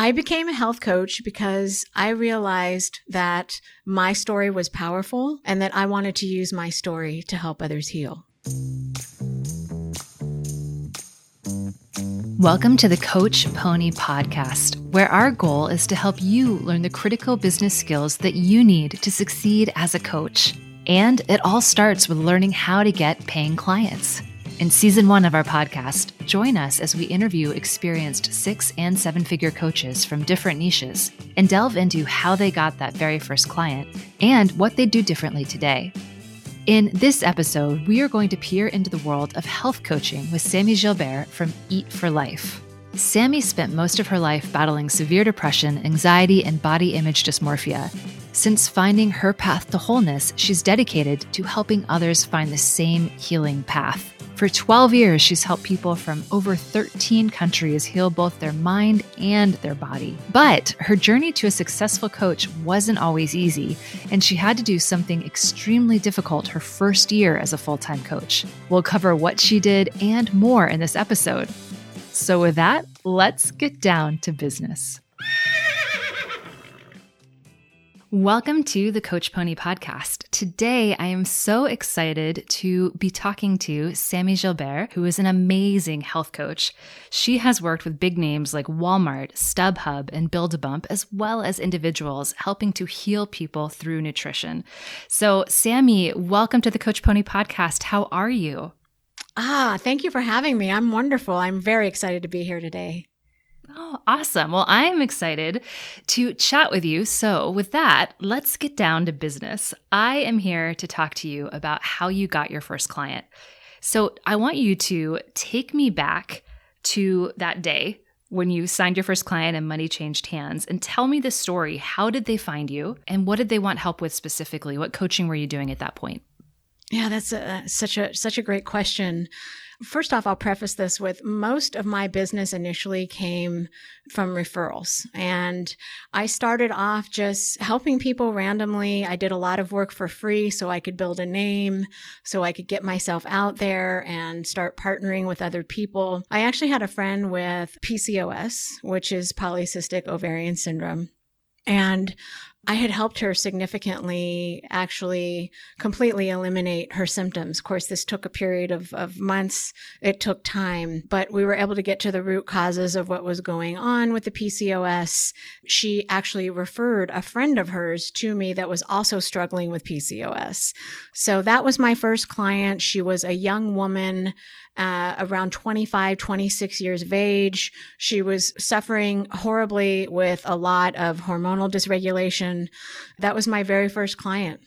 I became a health coach because I realized that my story was powerful and that I wanted to use my story to help others heal. Welcome to the Coach Pony Podcast, where our goal is to help you learn the critical business skills that you need to succeed as a coach. And it all starts with learning how to get paying clients. In season one of our podcast, join us as we interview experienced six and seven figure coaches from different niches and delve into how they got that very first client and what they do differently today. In this episode, we are going to peer into the world of health coaching with Sammy Gilbert from Eat for Life. Sammy spent most of her life battling severe depression, anxiety, and body image dysmorphia. Since finding her path to wholeness, she's dedicated to helping others find the same healing path. For 12 years, she's helped people from over 13 countries heal both their mind and their body. But her journey to a successful coach wasn't always easy, and she had to do something extremely difficult her first year as a full time coach. We'll cover what she did and more in this episode. So, with that, let's get down to business. Welcome to the Coach Pony podcast. Today, I am so excited to be talking to Sammy Gilbert, who is an amazing health coach. She has worked with big names like Walmart, StubHub, and Build a Bump, as well as individuals helping to heal people through nutrition. So, Sammy, welcome to the Coach Pony podcast. How are you? Ah, thank you for having me. I'm wonderful. I'm very excited to be here today. Oh, awesome. Well, I'm excited to chat with you. So, with that, let's get down to business. I am here to talk to you about how you got your first client. So, I want you to take me back to that day when you signed your first client and money changed hands and tell me the story. How did they find you and what did they want help with specifically? What coaching were you doing at that point? Yeah, that's a, such a such a great question. First off, I'll preface this with most of my business initially came from referrals. And I started off just helping people randomly. I did a lot of work for free so I could build a name, so I could get myself out there and start partnering with other people. I actually had a friend with PCOS, which is polycystic ovarian syndrome. And I had helped her significantly, actually completely eliminate her symptoms. Of course, this took a period of, of months. It took time, but we were able to get to the root causes of what was going on with the PCOS. She actually referred a friend of hers to me that was also struggling with PCOS. So that was my first client. She was a young woman uh, around 25, 26 years of age. She was suffering horribly with a lot of hormonal dysregulation. That was my very first client.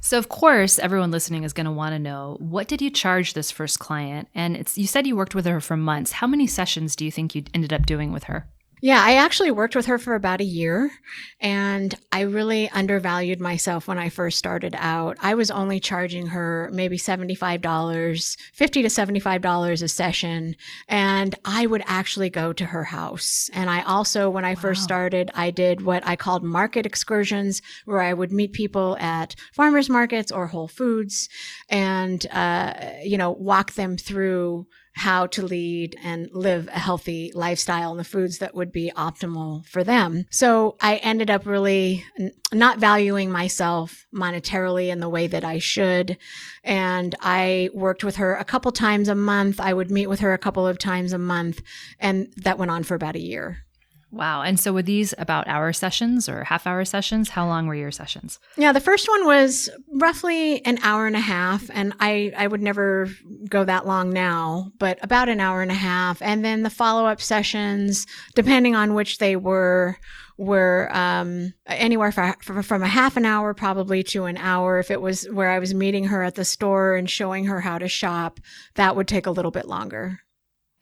So of course, everyone listening is going to want to know what did you charge this first client? And it's you said you worked with her for months. How many sessions do you think you ended up doing with her? Yeah, I actually worked with her for about a year and I really undervalued myself when I first started out. I was only charging her maybe $75, 50 to $75 a session. And I would actually go to her house. And I also, when I wow. first started, I did what I called market excursions where I would meet people at farmers markets or Whole Foods and, uh, you know, walk them through how to lead and live a healthy lifestyle and the foods that would be optimal for them. So I ended up really n- not valuing myself monetarily in the way that I should. And I worked with her a couple times a month. I would meet with her a couple of times a month. And that went on for about a year. Wow. And so were these about hour sessions or half hour sessions? How long were your sessions? Yeah, the first one was roughly an hour and a half. And I, I would never go that long now, but about an hour and a half. And then the follow up sessions, depending on which they were, were um, anywhere for, from a half an hour probably to an hour. If it was where I was meeting her at the store and showing her how to shop, that would take a little bit longer.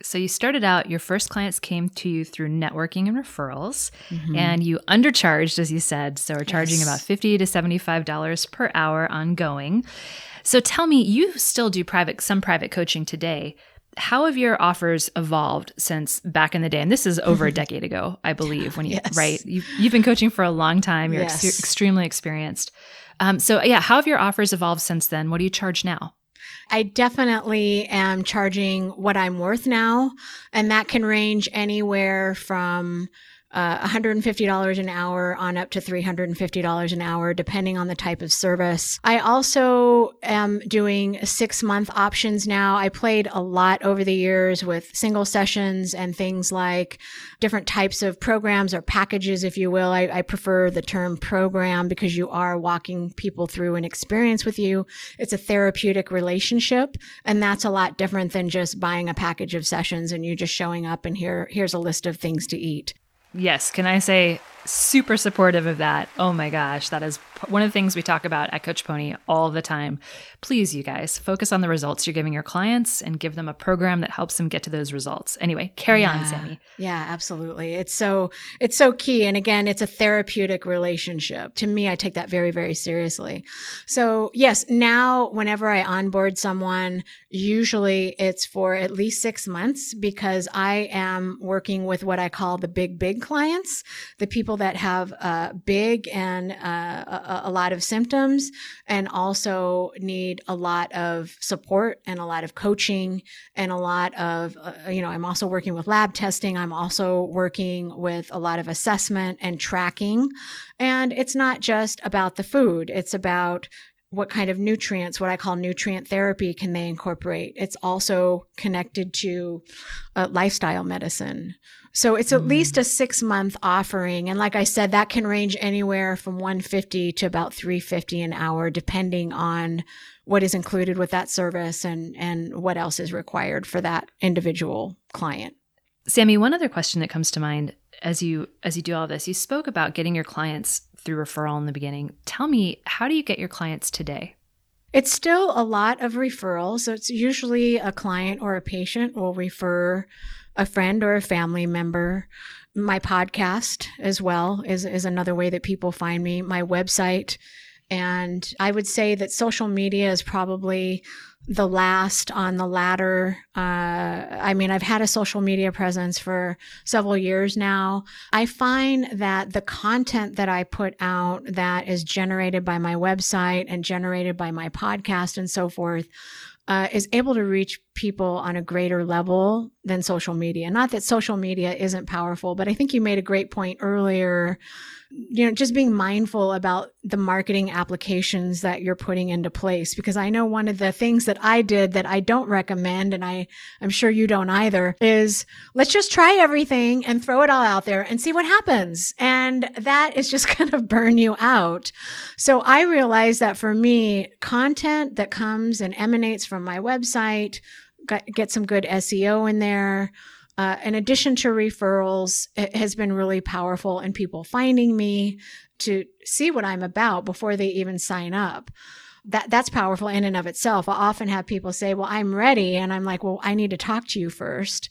So you started out, your first clients came to you through networking and referrals, mm-hmm. and you undercharged, as you said. So we're charging yes. about fifty to seventy-five dollars per hour ongoing. So tell me, you still do private some private coaching today. How have your offers evolved since back in the day? And this is over a decade ago, I believe. When you yes. right, you've, you've been coaching for a long time. You're yes. ex- extremely experienced. Um, so yeah, how have your offers evolved since then? What do you charge now? I definitely am charging what I'm worth now. And that can range anywhere from uh, $150 an hour on up to $350 an hour, depending on the type of service. I also am doing six month options now. I played a lot over the years with single sessions and things like different types of programs or packages, if you will. I, I prefer the term program because you are walking people through an experience with you. It's a therapeutic relationship. And that's a lot different than just buying a package of sessions and you just showing up and here, here's a list of things to eat. Yes. Can I say super supportive of that? Oh my gosh. That is one of the things we talk about at Coach Pony all the time. Please, you guys, focus on the results you're giving your clients and give them a program that helps them get to those results. Anyway, carry yeah. on, Sammy. Yeah, absolutely. It's so, it's so key. And again, it's a therapeutic relationship. To me, I take that very, very seriously. So yes, now whenever I onboard someone, usually it's for at least six months because I am working with what I call the big, big clients, the people that have uh, big and uh, a, a, lot of symptoms and also need a lot of support and a lot of coaching and a lot of, uh, you know, I'm also working with lab testing. I'm also working with a lot of assessment and tracking. And it's not just about the food. It's about what kind of nutrients, what I call nutrient therapy, can they incorporate? It's also connected to uh, lifestyle medicine. So it's at mm. least a six month offering. And like I said, that can range anywhere from 150 to about 350 an hour, depending on what is included with that service and, and what else is required for that individual client. Sammy, one other question that comes to mind as you as you do all this, you spoke about getting your clients through referral in the beginning. Tell me, how do you get your clients today? It's still a lot of referrals. So it's usually a client or a patient will refer a friend or a family member. My podcast as well is, is another way that people find me. My website. And I would say that social media is probably the last on the ladder. Uh, I mean, I've had a social media presence for several years now. I find that the content that I put out that is generated by my website and generated by my podcast and so forth uh, is able to reach people on a greater level than social media. Not that social media isn't powerful, but I think you made a great point earlier you know, just being mindful about the marketing applications that you're putting into place. Because I know one of the things that I did that I don't recommend, and I, I'm sure you don't either, is let's just try everything and throw it all out there and see what happens. And that is just going to burn you out. So I realized that for me, content that comes and emanates from my website, get some good SEO in there, uh, in addition to referrals, it has been really powerful in people finding me to see what I'm about before they even sign up. That that's powerful in and of itself. I often have people say, "Well, I'm ready," and I'm like, "Well, I need to talk to you first.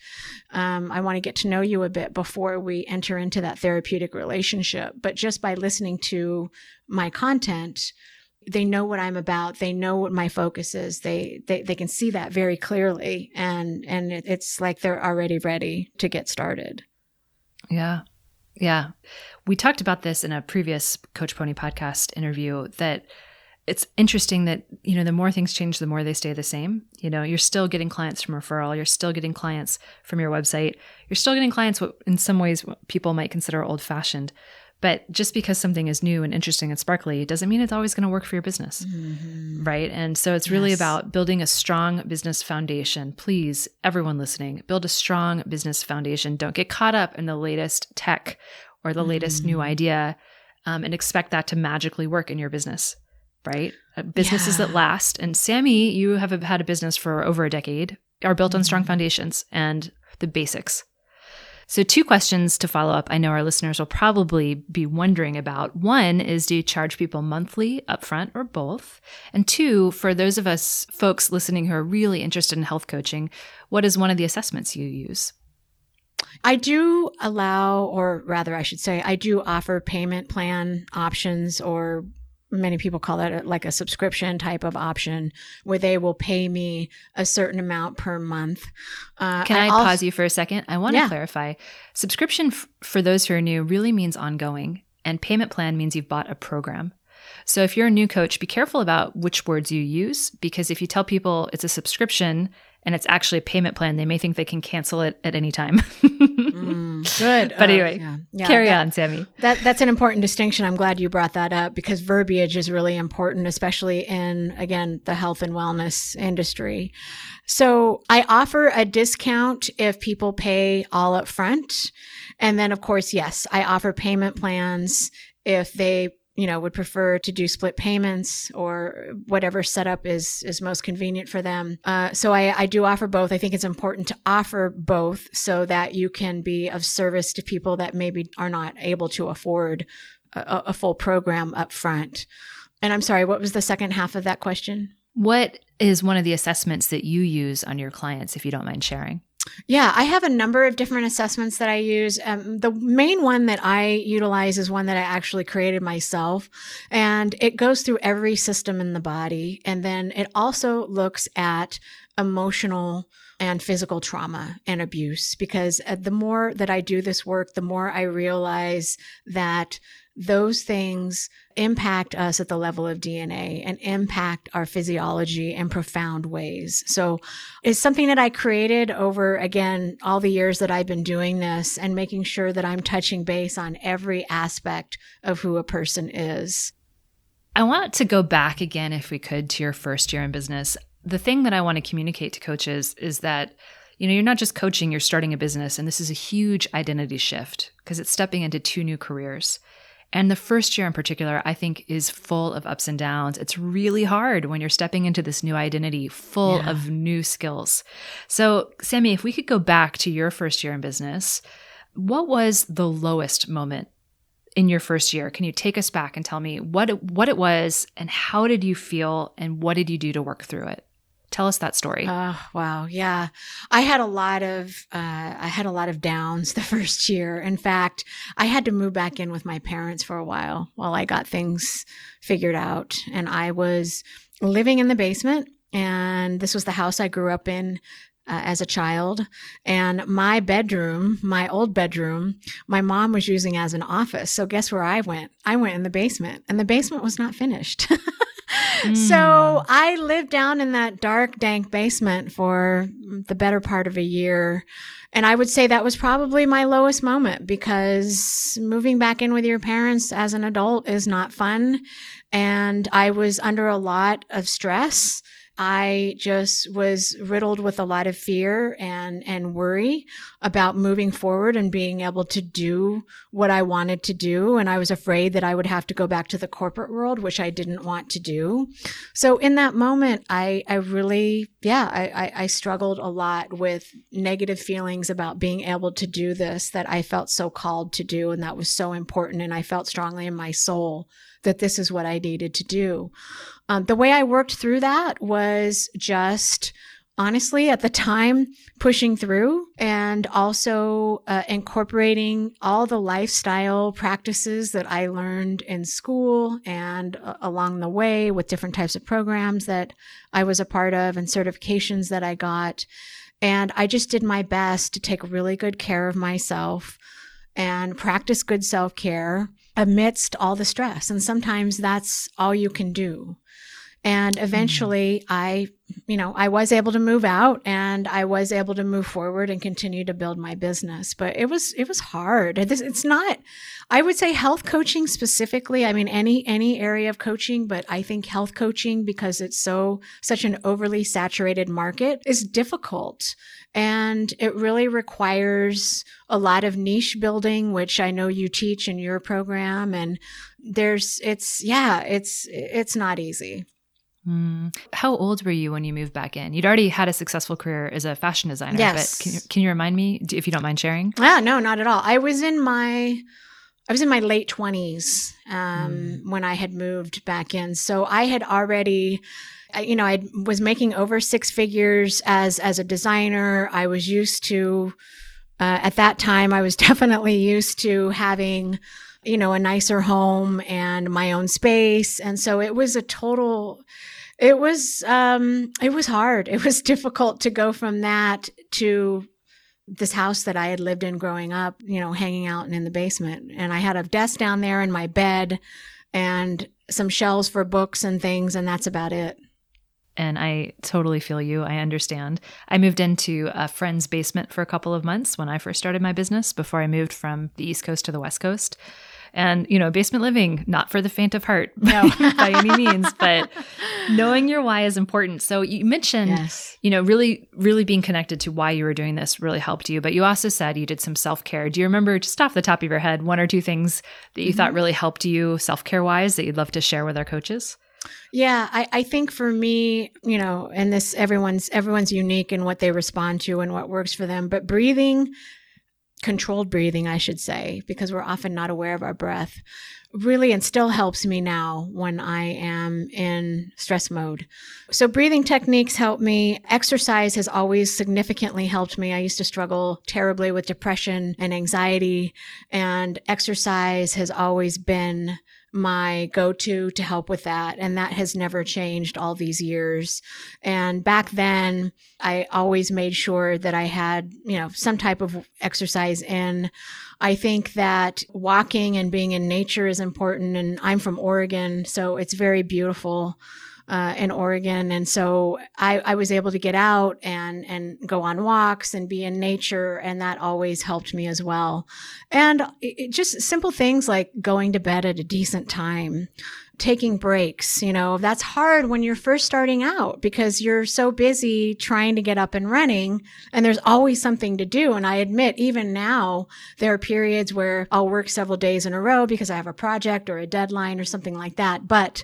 Um, I want to get to know you a bit before we enter into that therapeutic relationship." But just by listening to my content, they know what I'm about. They know what my focus is. They, they, they can see that very clearly. And, and it, it's like they're already ready to get started. Yeah. Yeah. We talked about this in a previous Coach Pony podcast interview that it's interesting that, you know, the more things change, the more they stay the same. You know, you're still getting clients from referral. You're still getting clients from your website. You're still getting clients what in some ways people might consider old fashioned. But just because something is new and interesting and sparkly doesn't mean it's always going to work for your business. Mm-hmm. Right. And so it's really yes. about building a strong business foundation. Please, everyone listening, build a strong business foundation. Don't get caught up in the latest tech or the mm-hmm. latest new mm-hmm. idea um, and expect that to magically work in your business. Right. Uh, businesses yeah. that last. And Sammy, you have had a business for over a decade, are built on strong mm-hmm. foundations and the basics. So, two questions to follow up. I know our listeners will probably be wondering about. One is do you charge people monthly, upfront, or both? And two, for those of us folks listening who are really interested in health coaching, what is one of the assessments you use? I do allow, or rather, I should say, I do offer payment plan options or many people call it like a subscription type of option where they will pay me a certain amount per month. Uh, Can I, I pause you for a second? I want yeah. to clarify. Subscription, f- for those who are new, really means ongoing, and payment plan means you've bought a program. So if you're a new coach, be careful about which words you use because if you tell people it's a subscription and it's actually a payment plan, they may think they can cancel it at any time. mm, good. But uh, anyway, yeah. Yeah, carry that, on, Sammy. That that's an important distinction. I'm glad you brought that up because verbiage is really important, especially in again the health and wellness industry. So I offer a discount if people pay all up front. And then of course, yes, I offer payment plans if they you know would prefer to do split payments or whatever setup is is most convenient for them. Uh, so I, I do offer both. I think it's important to offer both so that you can be of service to people that maybe are not able to afford a, a full program up front. And i'm sorry what was the second half of that question? What is one of the assessments that you use on your clients if you don't mind sharing yeah, I have a number of different assessments that I use. Um, the main one that I utilize is one that I actually created myself, and it goes through every system in the body. And then it also looks at emotional and physical trauma and abuse because uh, the more that I do this work, the more I realize that those things impact us at the level of DNA and impact our physiology in profound ways. So it's something that I created over, again, all the years that I've been doing this and making sure that I'm touching base on every aspect of who a person is. I want to go back again, if we could, to your first year in business. The thing that I want to communicate to coaches is that you know, you're not just coaching, you're starting a business. And this is a huge identity shift because it's stepping into two new careers. And the first year in particular, I think, is full of ups and downs. It's really hard when you're stepping into this new identity full yeah. of new skills. So, Sammy, if we could go back to your first year in business, what was the lowest moment in your first year? Can you take us back and tell me what it, what it was and how did you feel and what did you do to work through it? Tell us that story. Oh, wow. Yeah. I had a lot of, uh, I had a lot of downs the first year. In fact, I had to move back in with my parents for a while while I got things figured out. And I was living in the basement and this was the house I grew up in uh, as a child. And my bedroom, my old bedroom, my mom was using as an office. So guess where I went? I went in the basement, and the basement was not finished. So hmm. I lived down in that dark, dank basement for the better part of a year. And I would say that was probably my lowest moment because moving back in with your parents as an adult is not fun. And I was under a lot of stress I just was riddled with a lot of fear and, and worry about moving forward and being able to do what I wanted to do. And I was afraid that I would have to go back to the corporate world, which I didn't want to do. So in that moment, I, I really, yeah, I, I, I struggled a lot with negative feelings about being able to do this that I felt so called to do. And that was so important. And I felt strongly in my soul that this is what I needed to do. Um, the way I worked through that was just honestly at the time pushing through and also uh, incorporating all the lifestyle practices that I learned in school and uh, along the way with different types of programs that I was a part of and certifications that I got. And I just did my best to take really good care of myself and practice good self care amidst all the stress. And sometimes that's all you can do. And mm-hmm. eventually mm. I, you know, I was able to move out and I was able to move forward and continue to build my business. But it was, it was hard. It's not, I would say health coaching specifically. I mean, any, any area of coaching, but I think health coaching because it's so, such an overly saturated market is difficult. And it really requires a lot of niche building, which I know you teach in your program. And there's, it's, yeah, it's, it's not easy. Mm. How old were you when you moved back in? You'd already had a successful career as a fashion designer, yes. but can you, can you remind me if you don't mind sharing? Yeah, no, not at all. I was in my I was in my late 20s um, mm. when I had moved back in. So I had already you know, I was making over six figures as as a designer. I was used to uh, at that time I was definitely used to having you know a nicer home and my own space and so it was a total it was um it was hard it was difficult to go from that to this house that i had lived in growing up you know hanging out and in the basement and i had a desk down there in my bed and some shelves for books and things, and that's about it. And I totally feel you. I understand. I moved into a friend's basement for a couple of months when I first started my business before I moved from the East Coast to the West Coast. And, you know, basement living, not for the faint of heart no. by any means, but knowing your why is important. So you mentioned, yes. you know, really, really being connected to why you were doing this really helped you. But you also said you did some self care. Do you remember, just off the top of your head, one or two things that you mm-hmm. thought really helped you self care wise that you'd love to share with our coaches? Yeah, I, I think for me, you know, and this everyone's everyone's unique in what they respond to and what works for them. But breathing controlled breathing, I should say, because we're often not aware of our breath, really and still helps me now when I am in stress mode. So, breathing techniques help me. Exercise has always significantly helped me. I used to struggle terribly with depression and anxiety, and exercise has always been my go to to help with that. And that has never changed all these years. And back then, I always made sure that I had, you know, some type of exercise in. I think that walking and being in nature is important. And I'm from Oregon, so it's very beautiful uh, in Oregon, and so I, I was able to get out and and go on walks and be in nature, and that always helped me as well. And it, just simple things like going to bed at a decent time, taking breaks. You know, that's hard when you're first starting out because you're so busy trying to get up and running and there's always something to do. And I admit, even now, there are periods where I'll work several days in a row because I have a project or a deadline or something like that. But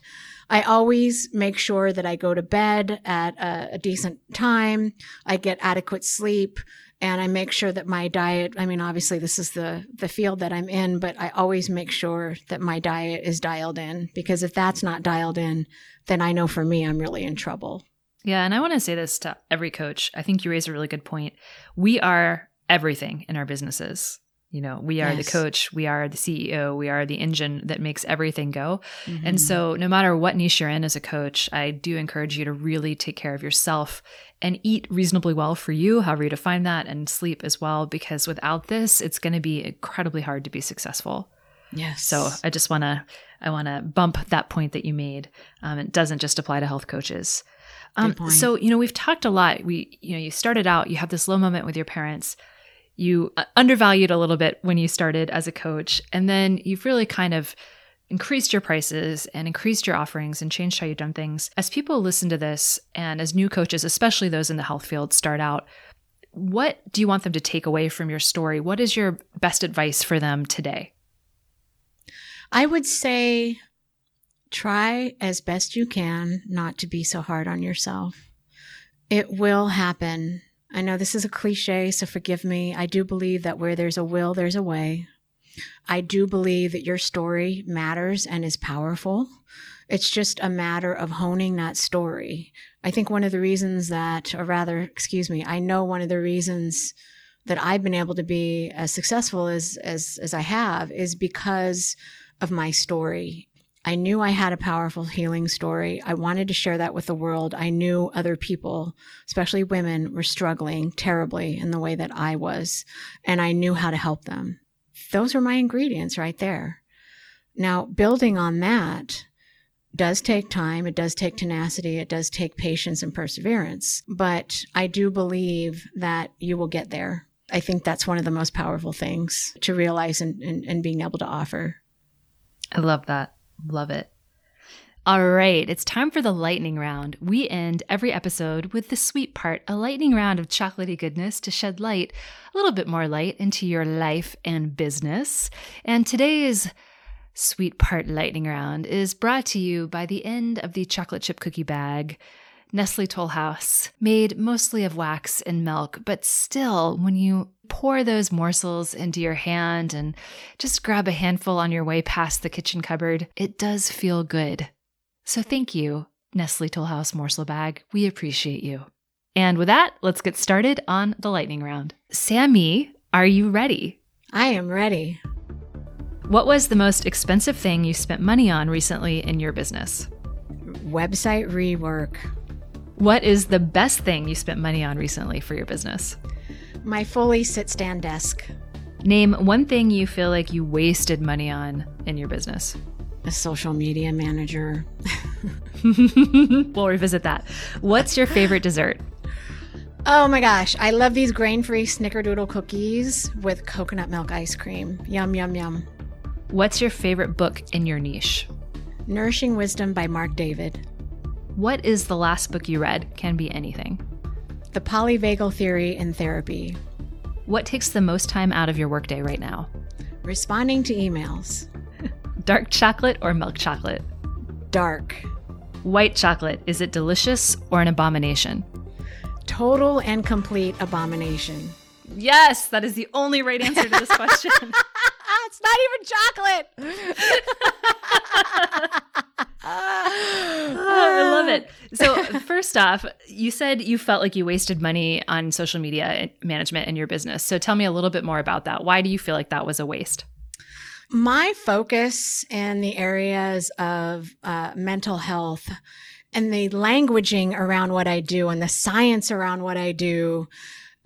I always make sure that I go to bed at a, a decent time. I get adequate sleep and I make sure that my diet, I mean, obviously this is the, the field that I'm in, but I always make sure that my diet is dialed in because if that's not dialed in, then I know for me, I'm really in trouble. Yeah. And I want to say this to every coach. I think you raise a really good point. We are everything in our businesses. You know, we are yes. the coach, we are the CEO, we are the engine that makes everything go. Mm-hmm. And so, no matter what niche you're in as a coach, I do encourage you to really take care of yourself and eat reasonably well for you, however you define that, and sleep as well, because without this, it's going to be incredibly hard to be successful. Yes. So I just want to I want to bump that point that you made. Um, it doesn't just apply to health coaches. Um, so you know we've talked a lot. We you know you started out you have this low moment with your parents you uh, undervalued a little bit when you started as a coach, and then you've really kind of increased your prices and increased your offerings and changed how you've done things. As people listen to this, and as new coaches, especially those in the health field, start out, what do you want them to take away from your story? What is your best advice for them today? I would say try as best you can not to be so hard on yourself. It will happen I know this is a cliche, so forgive me. I do believe that where there's a will, there's a way. I do believe that your story matters and is powerful. It's just a matter of honing that story. I think one of the reasons that, or rather, excuse me, I know one of the reasons that I've been able to be as successful as, as, as I have is because of my story I knew I had a powerful healing story. I wanted to share that with the world. I knew other people, especially women, were struggling terribly in the way that I was, and I knew how to help them. Those are my ingredients right there. Now, building on that does take time, it does take tenacity, it does take patience and perseverance, but I do believe that you will get there. I think that's one of the most powerful things to realize and, and, and being able to offer. I love that. Love it. All right, it's time for the lightning round. We end every episode with the sweet part, a lightning round of chocolaty goodness to shed light, a little bit more light into your life and business. And today's sweet part lightning round is brought to you by the end of the chocolate chip cookie bag. Nestle Toll House, made mostly of wax and milk, but still, when you pour those morsels into your hand and just grab a handful on your way past the kitchen cupboard, it does feel good. So thank you, Nestle Toll House morsel bag. We appreciate you. And with that, let's get started on the lightning round. Sammy, are you ready? I am ready. What was the most expensive thing you spent money on recently in your business? Website rework. What is the best thing you spent money on recently for your business? My fully sit stand desk. Name one thing you feel like you wasted money on in your business. a social media manager. we'll revisit that. What's your favorite dessert? Oh my gosh, I love these grain free snickerdoodle cookies with coconut milk ice cream. Yum, yum, yum. What's your favorite book in your niche? Nourishing Wisdom by Marc David. What is the last book you read? Can be anything. The Polyvagal Theory in Therapy. What takes the most time out of your workday right now? Responding to emails. Dark chocolate or milk chocolate? Dark. White chocolate, is it delicious or an abomination? Total and complete abomination. Yes, that is the only right answer to this question. it's not even chocolate. I it. So, first off, you said you felt like you wasted money on social media management in your business. So, tell me a little bit more about that. Why do you feel like that was a waste? My focus in the areas of uh, mental health and the languaging around what I do and the science around what I do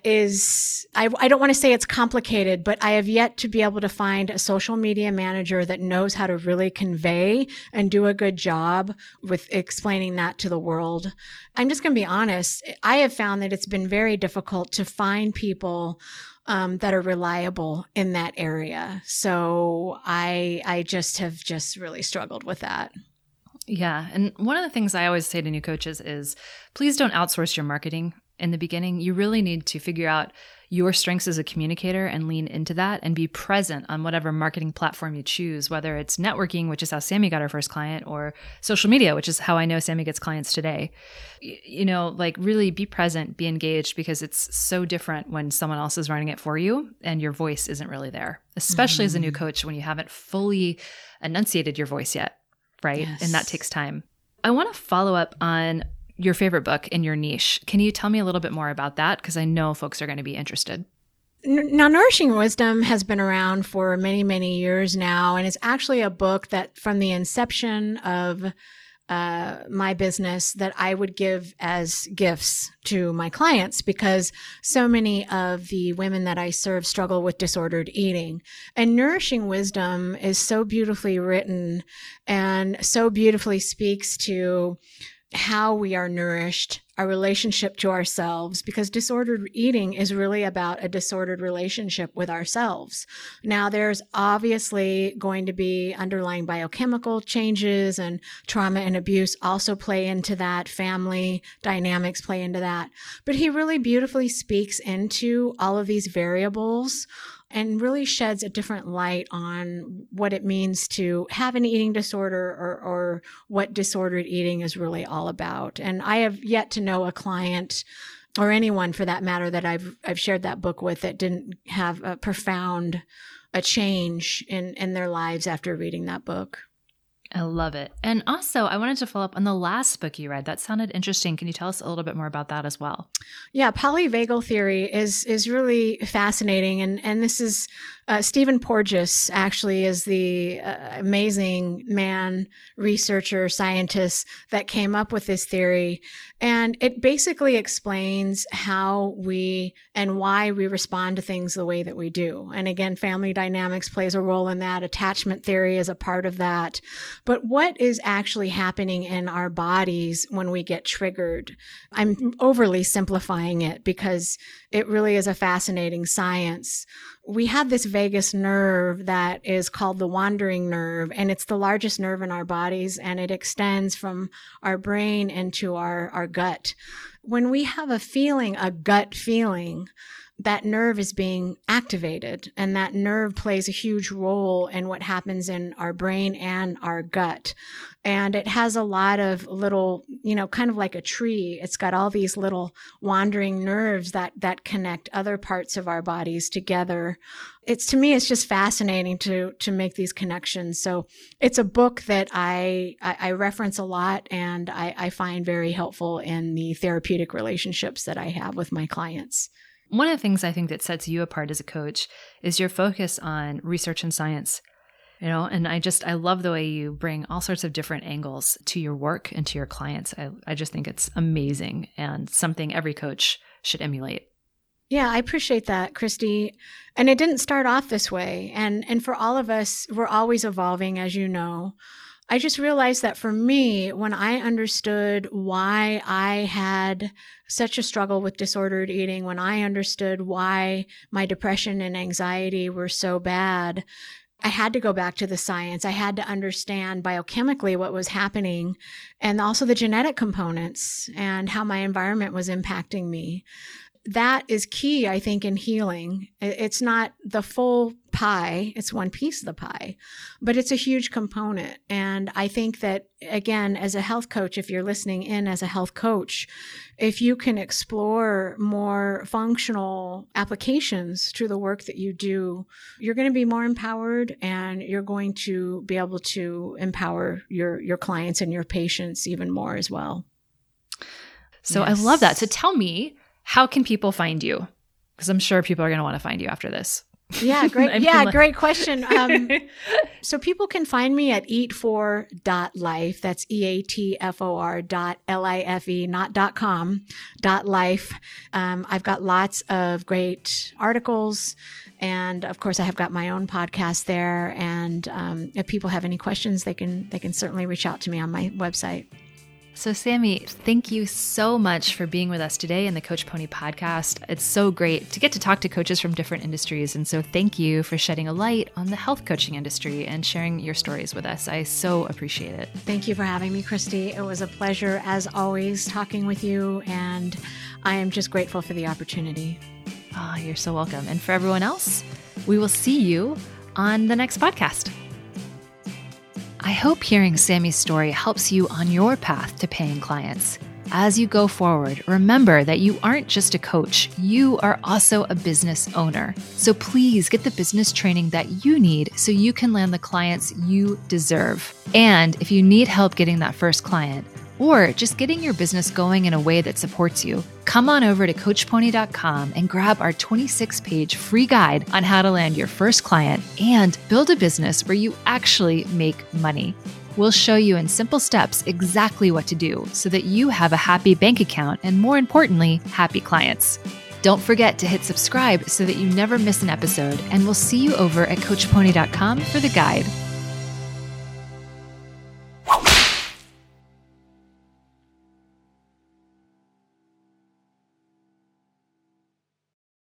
is I, I don't want to say it's complicated, but I have yet to be able to find a social media manager that knows how to really convey and do a good job with explaining that to the world. I'm just going to be honest. I have found that it's been very difficult to find people um, that are reliable in that area. So I I just have just really struggled with that. Yeah. And one of the things I always say to new coaches is please don't outsource your marketing in the beginning. You really need to figure out your strengths as a communicator and lean into that and be present on whatever marketing platform you choose, whether it's networking, which is how Sammy got her first client, or social media, which is how I know Sammy gets clients today. You know, like really be present, be engaged because it's so different when someone else is running it for you and your voice isn't really there, especially mm-hmm. as a new mm-hmm. coach when you haven't fully enunciated your voice yet, right? Yes. And that takes time. I want to follow up on your favorite book in your niche. Can you tell me a little bit more about that? Because I know folks are going to be interested. Now, Nourishing Wisdom has been around for many, many years now, and it's actually a book that from the inception of uh, my business that I would give as gifts to my clients because so many of the women that I serve struggle with disordered eating. And Nourishing Wisdom is so beautifully written and so beautifully speaks to how we are nourished, our relationship to ourselves, because disordered eating is really about a disordered relationship with ourselves. Now, there's obviously going to be underlying biochemical changes and trauma and abuse also play into that. Family dynamics play into that. But he really beautifully speaks into all of these variables and really sheds a different light on what it means to have an eating disorder or, or what disordered eating is really all about. And I have yet to know a client or anyone for that matter that I've I've shared that book with that didn't have a profound a change in in their lives after reading that book. I love it. And also, I wanted to follow up on the last book you read. That sounded interesting. Can you tell us a little bit more about that as well? Yeah, polyvagal theory is is really fascinating, and and this is uh, Stephen Porges actually is the uh, amazing man, researcher, scientist that came up with this theory. And it basically explains how we and why we respond to things the way that we do. And again, family dynamics plays a role in that. Attachment theory is a part of that. But what is actually happening in our bodies when we get triggered? I'm overly simplifying it because it really is a fascinating science we have this vagus nerve that is called the wandering nerve, and it's the largest nerve in our bodies, and it extends from our brain into our, our gut. When we have a feeling, a gut feeling, that nerve is being activated and that nerve plays a huge role in what happens in our brain and our gut. And it has a lot of little you know kind of like a tree. It's got all these little wandering nerves that that connect other parts of our bodies together. It's to me it's just fascinating to to make these connections. So it's a book that i i, I reference a lot and I, I find very helpful in the therapeutic relationships that i have with my clients one of the things I think that sets you apart as a coach is your focus on research and science. You know, and I just I love the way you bring all sorts of different angles to your work and to your clients. I, I just think it's amazing and something every coach should emulate. Yeah, I appreciate that, Christy. And it didn't start off this way. And and for all of us, we're always evolving, as you know. I just realized that for me, when I understood why I had such a struggle with disordered eating, when I understood why my depression and anxiety were so bad, I had to go back to the science. I had to understand biochemically what was happening and also the genetic components and how my environment was impacting me that is key, I think, in healing. It's not the full pie, it's one piece of the pie, but it's a huge component. And I think that, again, as a health coach, if you're listening in as a health coach, if you can explore more functional applications to the work that you do, you're going to be more empowered and you're going to be able to empower your, your clients and your patients even more as well. So yes. I love that. So tell me, how can people find you? Because I'm sure people are going to want to find you after this. Yeah, great. yeah, great question. Um, so people can find me at eat4.life. That's E A T F O R dot L I F E, not dot com, dot life. Um, I've got lots of great articles. And of course, I have got my own podcast there. And um, if people have any questions, they can they can certainly reach out to me on my website. So, Sammy, thank you so much for being with us today in the Coach Pony podcast. It's so great to get to talk to coaches from different industries. And so, thank you for shedding a light on the health coaching industry and sharing your stories with us. I so appreciate it. Thank you for having me, Christy. It was a pleasure, as always, talking with you. And I am just grateful for the opportunity. Ah, oh, you're so welcome. And for everyone else, we will see you on the next podcast. I hope hearing Sammy's story helps you on your path to paying clients. As you go forward, remember that you aren't just a coach, you are also a business owner. So please get the business training that you need so you can land the clients you deserve. And if you need help getting that first client, or just getting your business going in a way that supports you, come on over to CoachPony.com and grab our 26 page free guide on how to land your first client and build a business where you actually make money. We'll show you in simple steps exactly what to do so that you have a happy bank account and, more importantly, happy clients. Don't forget to hit subscribe so that you never miss an episode, and we'll see you over at CoachPony.com for the guide.